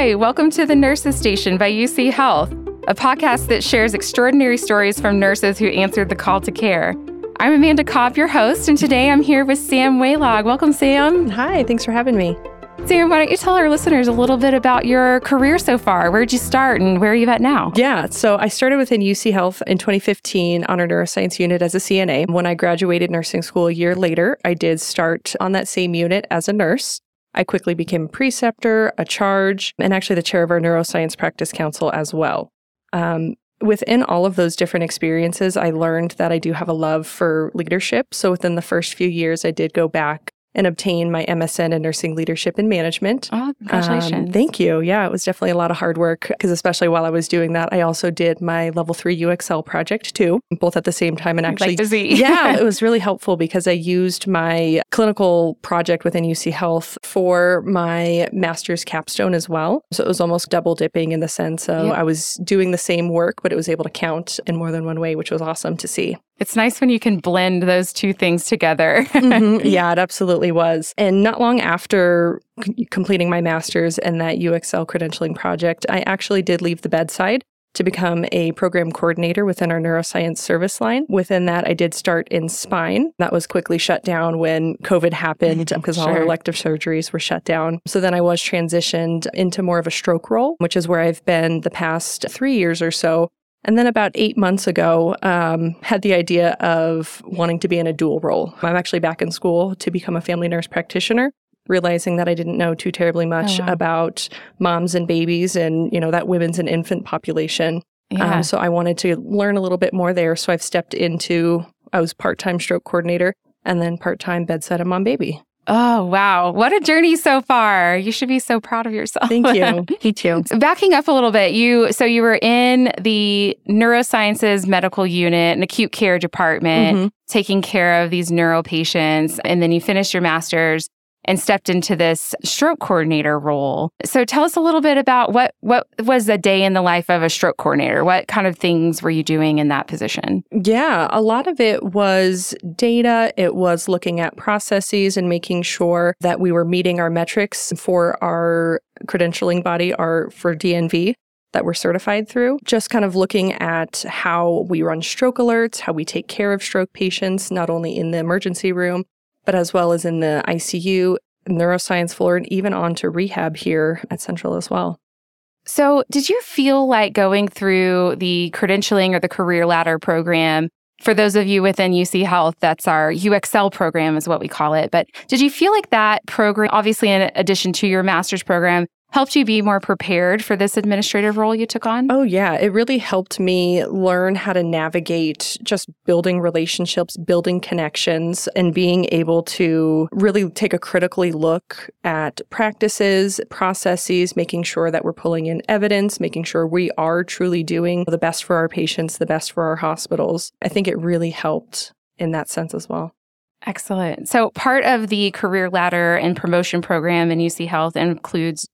Hi, welcome to the Nurses Station by UC Health, a podcast that shares extraordinary stories from nurses who answered the call to care. I'm Amanda Cobb, your host, and today I'm here with Sam Waylog. Welcome, Sam. Hi, thanks for having me. Sam, why don't you tell our listeners a little bit about your career so far? Where'd you start and where are you at now? Yeah, so I started within UC Health in 2015 on our neuroscience unit as a CNA. When I graduated nursing school a year later, I did start on that same unit as a nurse. I quickly became a preceptor, a charge, and actually the chair of our neuroscience practice council as well. Um, within all of those different experiences, I learned that I do have a love for leadership. So within the first few years, I did go back and obtain my MSN in nursing leadership and management. Oh, congratulations. Um, thank you. Yeah, it was definitely a lot of hard work because, especially while I was doing that, I also did my level three UXL project too, both at the same time. And actually, like yeah, it was really helpful because I used my clinical project within UC Health for my master's capstone as well. So it was almost double dipping in the sense of yeah. I was doing the same work, but it was able to count in more than one way, which was awesome to see. It's nice when you can blend those two things together. mm-hmm. Yeah, it absolutely was. And not long after c- completing my master's and that UXL credentialing project, I actually did leave the bedside to become a program coordinator within our neuroscience service line. Within that, I did start in spine. That was quickly shut down when COVID happened because sure. all our elective surgeries were shut down. So then I was transitioned into more of a stroke role, which is where I've been the past three years or so and then about eight months ago, um, had the idea of wanting to be in a dual role. I'm actually back in school to become a family nurse practitioner, realizing that I didn't know too terribly much oh, wow. about moms and babies and you know that women's and infant population. Yeah. Um, so I wanted to learn a little bit more there. So I've stepped into I was part time stroke coordinator and then part time bedside and mom baby. Oh, wow. What a journey so far. You should be so proud of yourself. Thank you. Me too. Backing up a little bit, you so you were in the neurosciences medical unit and acute care department, mm-hmm. taking care of these neuro patients, and then you finished your master's and stepped into this stroke coordinator role. So tell us a little bit about what what was a day in the life of a stroke coordinator? What kind of things were you doing in that position? Yeah, a lot of it was data, it was looking at processes and making sure that we were meeting our metrics for our credentialing body our for DNV that we're certified through. Just kind of looking at how we run stroke alerts, how we take care of stroke patients, not only in the emergency room, but as well as in the ICU, neuroscience floor, and even on to rehab here at Central as well. So, did you feel like going through the credentialing or the career ladder program? For those of you within UC Health, that's our UXL program, is what we call it. But did you feel like that program, obviously, in addition to your master's program, helped you be more prepared for this administrative role you took on? Oh, yeah. It really helped me learn how to navigate just building relationships, building connections, and being able to really take a critically look at practices, processes, making sure that we're pulling in evidence, making sure we are truly doing the best for our patients, the best for our hospitals. I think it really helped in that sense as well. Excellent. So, part of the career ladder and promotion program in UC Health includes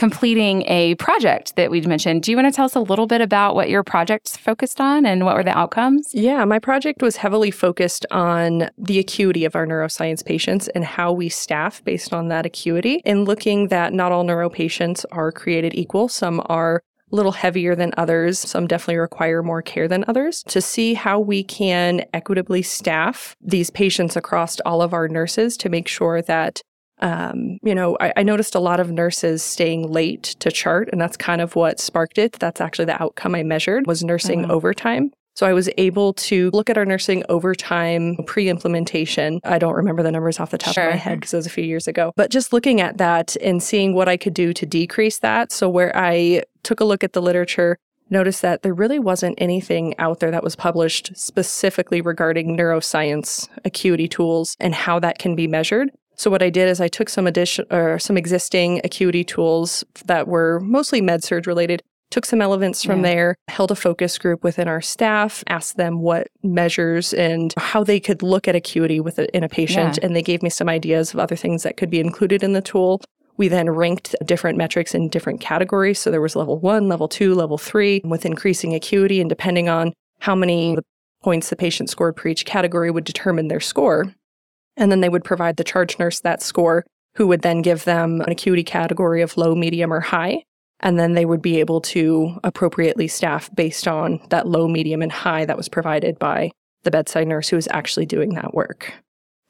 completing a project that we'd mentioned. Do you want to tell us a little bit about what your project's focused on and what were the outcomes? Yeah, my project was heavily focused on the acuity of our neuroscience patients and how we staff based on that acuity and looking that not all neuro patients are created equal. Some are a little heavier than others. Some definitely require more care than others to see how we can equitably staff these patients across all of our nurses to make sure that um, you know, I, I, noticed a lot of nurses staying late to chart, and that's kind of what sparked it. That's actually the outcome I measured was nursing uh-huh. overtime. So I was able to look at our nursing overtime pre-implementation. I don't remember the numbers off the top sure. of my head because it was a few years ago, but just looking at that and seeing what I could do to decrease that. So where I took a look at the literature, noticed that there really wasn't anything out there that was published specifically regarding neuroscience acuity tools and how that can be measured. So what I did is I took some addition or some existing acuity tools that were mostly med surg related, took some elements from yeah. there, held a focus group within our staff, asked them what measures and how they could look at acuity with a, in a patient, yeah. and they gave me some ideas of other things that could be included in the tool. We then ranked different metrics in different categories. So there was level one, level two, level three with increasing acuity, and depending on how many points the patient scored per each category would determine their score. And then they would provide the charge nurse that score, who would then give them an acuity category of low, medium, or high. And then they would be able to appropriately staff based on that low, medium, and high that was provided by the bedside nurse who was actually doing that work.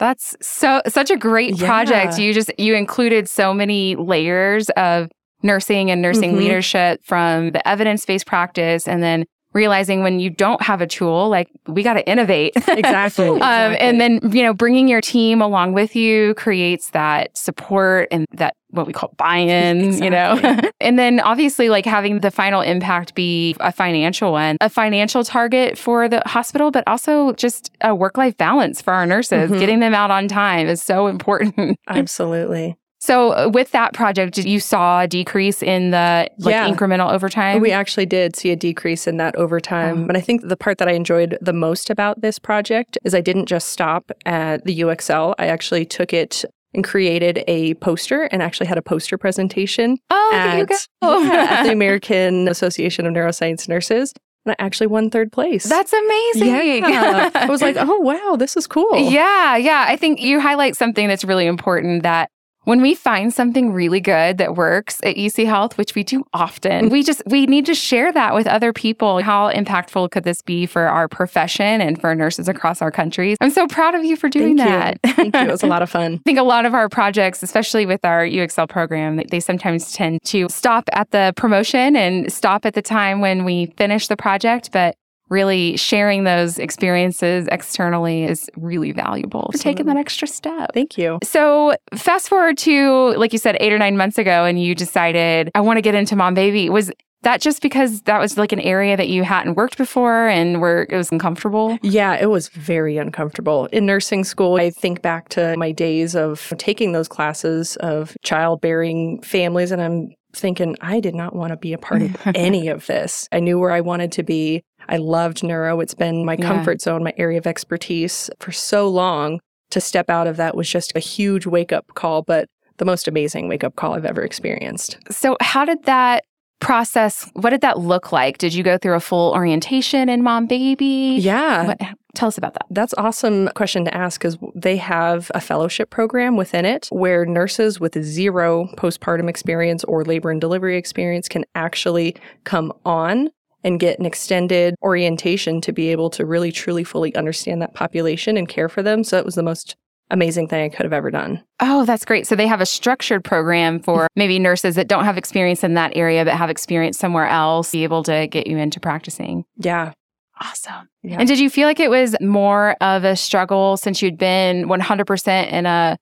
That's so such a great Yeah. project. You just you included so many layers of nursing and nursing Mhm. leadership from the evidence-based practice and then realizing when you don't have a tool like we got to innovate. Exactly. Um, and then, you know, bringing your team along with you creates that support and that what we call buy-in, you know. and then obviously like having the final impact be a financial one, a financial target for the hospital, but also just a work-life balance for our nurses. Mhm. Getting them out on time is so important. Absolutely. So uh, with that project, you saw a decrease in the like Yeah. incremental overtime? We actually did see a decrease in that overtime. Oh. But I think the part that I enjoyed the most about this project is I didn't just stop at the UXL. I actually took it and created a poster and actually had a poster presentation oh, at, you go. yeah, at the American Association of Neuroscience Nurses. And I actually won third place. That's amazing. yeah. I was like, oh, wow, this is cool. Yeah, yeah. I think you highlight something that's really important that when we find something really good that works at UC Health, which we do often, we just we need to share that with other people. How impactful could this be for our profession and for nurses across our countries? I'm so proud of you for doing Thank that. you. Thank you. It was a lot of fun. I think a lot of our projects, especially with our UXL program, they- they sometimes tend to stop at the promotion and stop at the time when we finish the project, but really sharing those experiences externally is really valuable for taking that extra step. Thank you. So, fast forward to, like you said, eight or nine months ago, and you decided, I want to get into mom baby. Was that just because that was like an area that you hadn't worked before and where it was uncomfortable? Yeah, it was very uncomfortable. In nursing school, I think back to my days of taking those classes of childbearing families, and I'm thinking, I did not want to be a part of any of this. I knew where I wanted to be. I loved neuro. It's been my Yeah. comfort zone, my area of expertise for so long. To step out of that was just a huge wake up call, but the most amazing wake up call I've ever experienced. So, how did that process, what did that look like? Did you go through a full orientation in mom baby? Yeah. What, tell us about that. That's awesome question to ask because they have a fellowship program within it where nurses with zero postpartum experience or labor and delivery experience can actually come on and get an extended orientation to be able to really truly fully understand that population and care for them. So it was the most amazing thing I could have ever done. Oh, that's great. So, they have a structured program for maybe nurses that don't have experience in that area but have experience somewhere else, be able to get you into practicing. Yeah. Awesome. Yeah. And did you feel like it was more of a struggle since you'd been 100% in a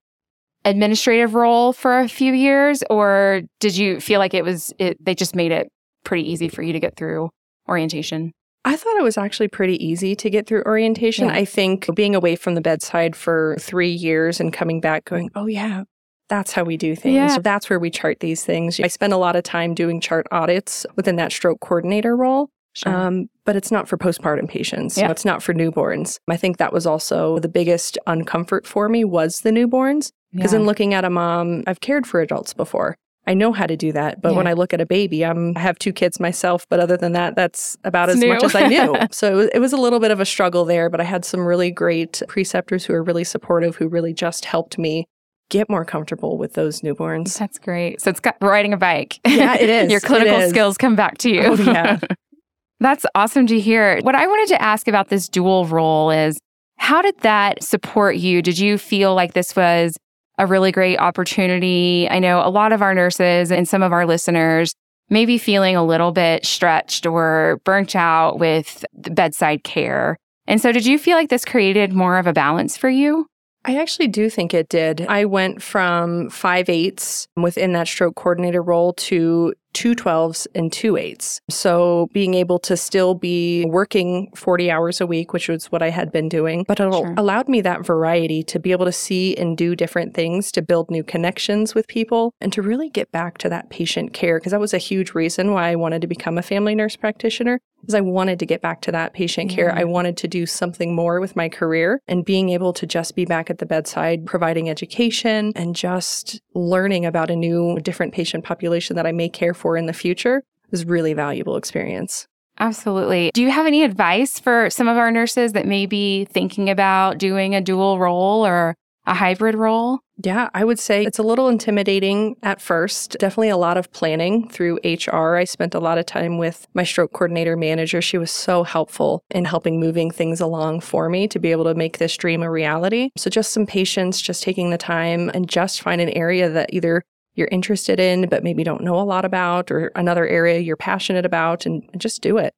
administrative role for a few years or did you feel like it was it, they just made it pretty easy for you to get through orientation? I thought it was actually pretty easy to get through orientation. Yeah. I think being away from the bedside for three years and coming back going, oh, yeah, that's how we do things. Yeah. That's where we chart these things. I spend a lot of time doing chart audits within that stroke coordinator role. Um, but it's not for postpartum patients. Yeah. It's not for newborns. I think that was also the biggest uncomfort for me was the newborns. Because Yeah. in looking at a mom, I've cared for adults before. I know how to do that. But when I look at a baby, I'm, I have two kids myself. But other than that, that's about It's as much as I knew. so it was, it was a little bit of a struggle there. But I had some really great preceptors who were really supportive, who really just helped me get more comfortable with those newborns. That's great. So it's got riding a bike. Yeah, it is. Your clinical is. skills come back to you. Oh, yeah. That's awesome to hear. What I wanted to ask about this dual role is how did that support you? Did you feel like this was a really great opportunity? I know a lot of our nurses and some of our listeners may be feeling a little bit stretched or burnt out with bedside care. And so, did you feel like this created more of a balance for you? I actually do think it did. I went from five eights within that stroke coordinator role to two 12s and two eights. So being able to still be working 40 hours a week, which was what I had been doing, but it Sure. allowed me that variety to be able to see and do different things, to build new connections with people, and to really get back to that patient care. Because that was a huge reason why I wanted to become a family nurse practitioner is I wanted to get back to that patient care. Yeah. I wanted to do something more with my career and being able to just be back at the bedside, providing education and just learning about a new, different patient population that I may care for in the future is really valuable experience. Absolutely. Do you have any advice for some of our nurses that may be thinking about doing a dual role or a hybrid role? Yeah, I would say it's a little intimidating at first. Definitely a lot of planning through HR. I spent a lot of time with my stroke coordinator manager. She was so helpful in helping moving things along for me to be able to make this dream a reality. So just some patience, just taking the time and just find an area that either you're interested in, but maybe don't know a lot about, or another area you're passionate about, and just do it.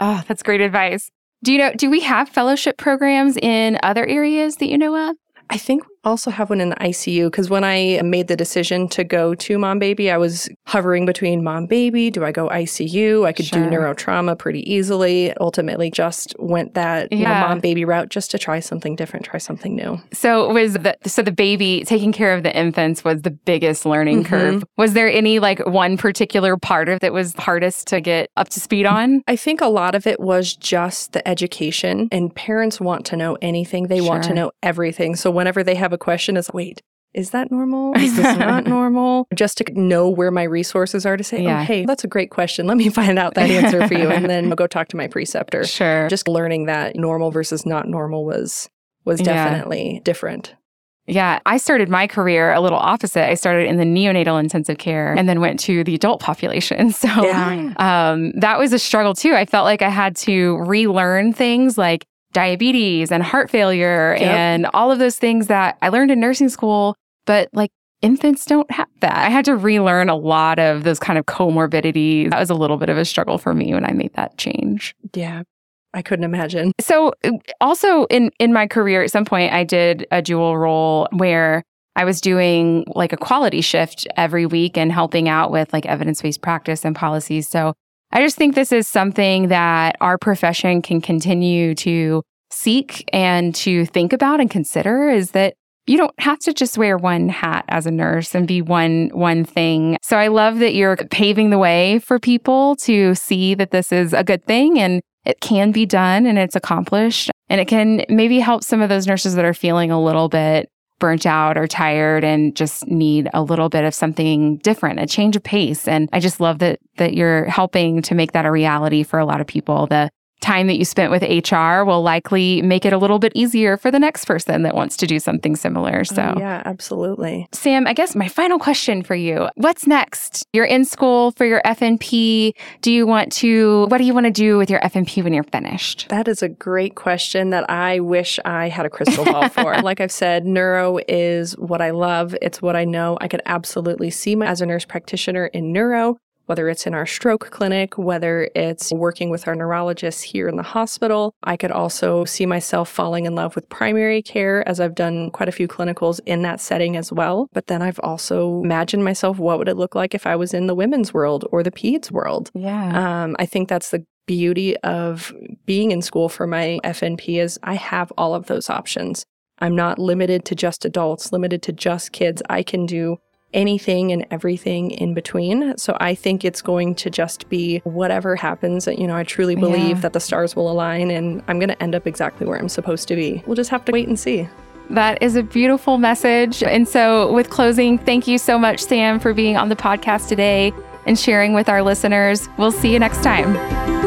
Oh, that's great advice. Do you know, do we have fellowship programs in other areas that you know of? I think also have one in the ICU because when I made the decision to go to mom baby, I was hovering between mom baby. Do I go ICU? I could sure. do neurotrauma pretty easily. Ultimately, just went that yeah. mom baby route just to try something different, try something new. So was the so the baby taking care of the infants was the biggest learning mm-hmm. curve. Was there any like one particular part of that was hardest to get up to speed on? I think a lot of it was just the education, and parents want to know anything. They sure. want to know everything. So whenever they have a question, is wait, is that normal? Is this not normal? Just to know where my resources are to say, yeah. oh, hey, that's a great question. Let me find out that answer for you. And then I'll go talk to my preceptor. Sure. Just learning that normal versus not normal was was definitely yeah. different. Yeah, I started my career a little opposite. I started in the neonatal intensive care and then went to the adult population. So yeah. um, that was a struggle too. I felt like I had to relearn things like diabetes and heart failure yep. and all of those things that I learned in nursing school, but like infants don't have that. I had to relearn a lot of those kind of comorbidities. That was a little bit of a struggle for me when I made that change. Yeah. I couldn't imagine. So uh, also in in my career at some point I did a dual role where I was doing like a quality shift every week and helping out with like evidence-based practice and policies. So I just think this is something that our profession can continue to seek and to think about and consider is that you don't have to just wear one hat as a nurse and be one one thing. So I love that you're paving the way for people to see that this is a good thing and it can be done and it's accomplished and it can maybe help some of those nurses that are feeling a little bit burnt out or tired and just need a little bit of something different, a change of pace. And I just love that that you're helping to make that a reality for a lot of people. The time that you spent with HR will likely make it a little bit easier for the next person that wants to do something similar. Oh, so, oh, yeah, absolutely. Sam, I guess my final question for you what's next? You're in school for your FNP. Do you want to, what do you want to do with your FNP when you're finished? That is a great question that I wish I had a crystal ball for. like I've said, neuro is what I love, it's what I know. I could absolutely see my, as a nurse practitioner in neuro whether it's in our stroke clinic, whether it's working with our neurologists here in the hospital. I could also see myself falling in love with primary care as I've done quite a few clinicals in that setting as well. But then I've also imagined myself what would it look like if I was in the women's world or the peds world. Yeah. Um, I think that's the beauty of being in school for my FNP is I have all of those options. I'm not limited to just adults, limited to just kids. I can do anything and everything in between. So I think it's going to just be whatever happens. You know, I truly believe yeah. that the stars will align and I'm going to end up exactly where I'm supposed to be. We'll just have to wait and see. That is a beautiful message. And so, with closing, thank you so much, Sam, for being on the podcast today and sharing with our listeners. We'll see you next time.